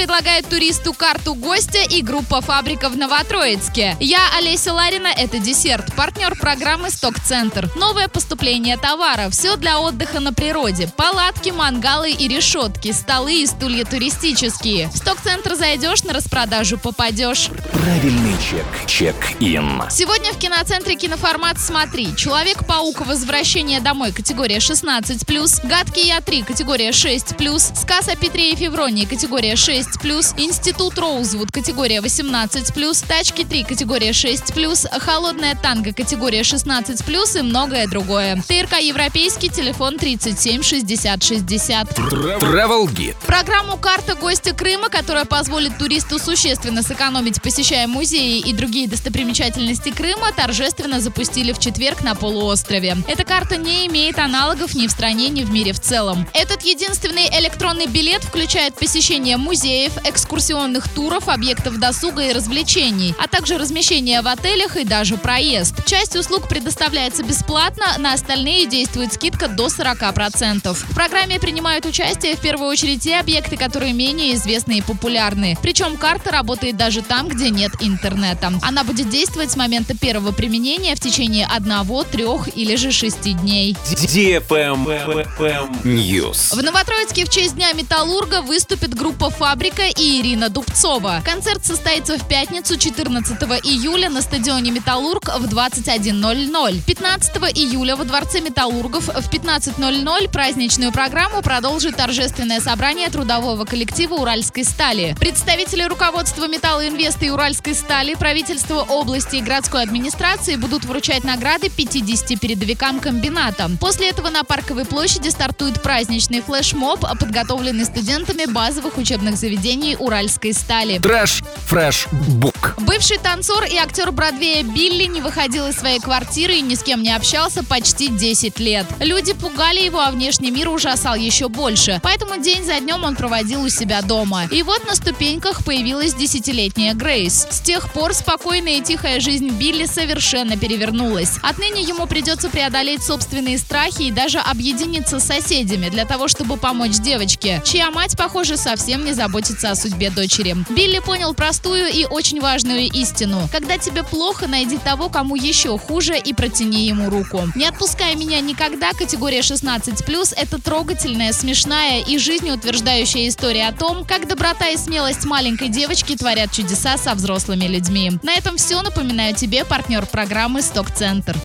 предлагает туристу карту гостя и группа «Фабрика» в Новотроицке. Я Олеся Ларина, это десерт, партнер программы «Сток-центр». Новое поступление товара, все для отдыха на природе. Палатки, мангалы и решетки, столы и стулья туристические. В «Сток-центр» зайдешь, на распродажу попадешь. Правильный чек. Чек-ин. Сегодня в киноцентре киноформат «Смотри». «Человек-паук. Возвращение домой» категория 16+, «Гадкий я 3» категория 6+, «Сказ о Петре и Февронии» категория 6+, «Институт Роузвуд» категория 18+, «Тачки 3» категория 6+, «Холодная танго» категория 16+, и многое другое. ТРК «Европейский», телефон 37 60 60. Travel Guide. Программу «Карта гостя Крыма», которая позволит туристу существенно сэкономить, посещая музеи и другие достопримечательности Крыма, торжественно запустили в четверг на полуострове. Эта карта не имеет аналогов ни в стране, ни в мире в целом. Этот единственный электронный билет включает посещение музеев, экскурсионных туров, объектов досуга и развлечений, а также размещение в отелях и даже проезд. Часть услуг предоставляется бесплатно, на остальные действует скидка до 40%. В программе принимают участие в первую очередь те объекты, которые менее известны и популярны. Причем карта работает даже там, где нет интернета. Она будет действовать с момента первого применения в течение одного, трех или же шести дней. News. В Новотроицке в честь Дня Металлурга выступит группа «Фабрика» и Ирина Дубцова. Концерт состоится в пятницу 14 июля на стадионе «Металлург» в 21.00. 15 июля во Дворце Металлургов в 15.00 праздничную программу продолжит торжественное собрание трудового коллектива «Уральской стали». Представители руководства «Металлоинвеста» и «Уральской стали», правительства области и городской администрации будут вручать награды 50 передовикам комбината. После этого на Парковой площади стартует праздничный флешмоб, подготовленный студентами базовых учебных заведений Уральской стали. Trash Fresh Book. Бывший танцор и актер Бродвея Билли не выходил из своей квартиры и ни с кем не общался почти 10 лет. Люди пугали его, а внешний мир ужасал еще больше. Поэтому день за днем он проводил у себя дома. И вот на ступеньках появилась десятилетняя Грейс. С тех пор спокойная и тихая жизнь Билли совершенно перевернулась. Отныне ему придется преодолеть собственные страхи и даже объединиться с соседями для того, чтобы помочь девочке, чья мать, похоже, совсем не заботится о судьбе дочери. Билли понял простую и очень важную истину. Когда тебе плохо, найди того, кому еще хуже и протяни ему руку. Не отпускай меня никогда, категория 16+, это трогательная, смешная и жизнеутверждающая история о том, как доброта и смелость маленькой девочки творят чудеса со взрослыми людьми. На этом все. Напоминаю тебе партнер программы «Сток-центр».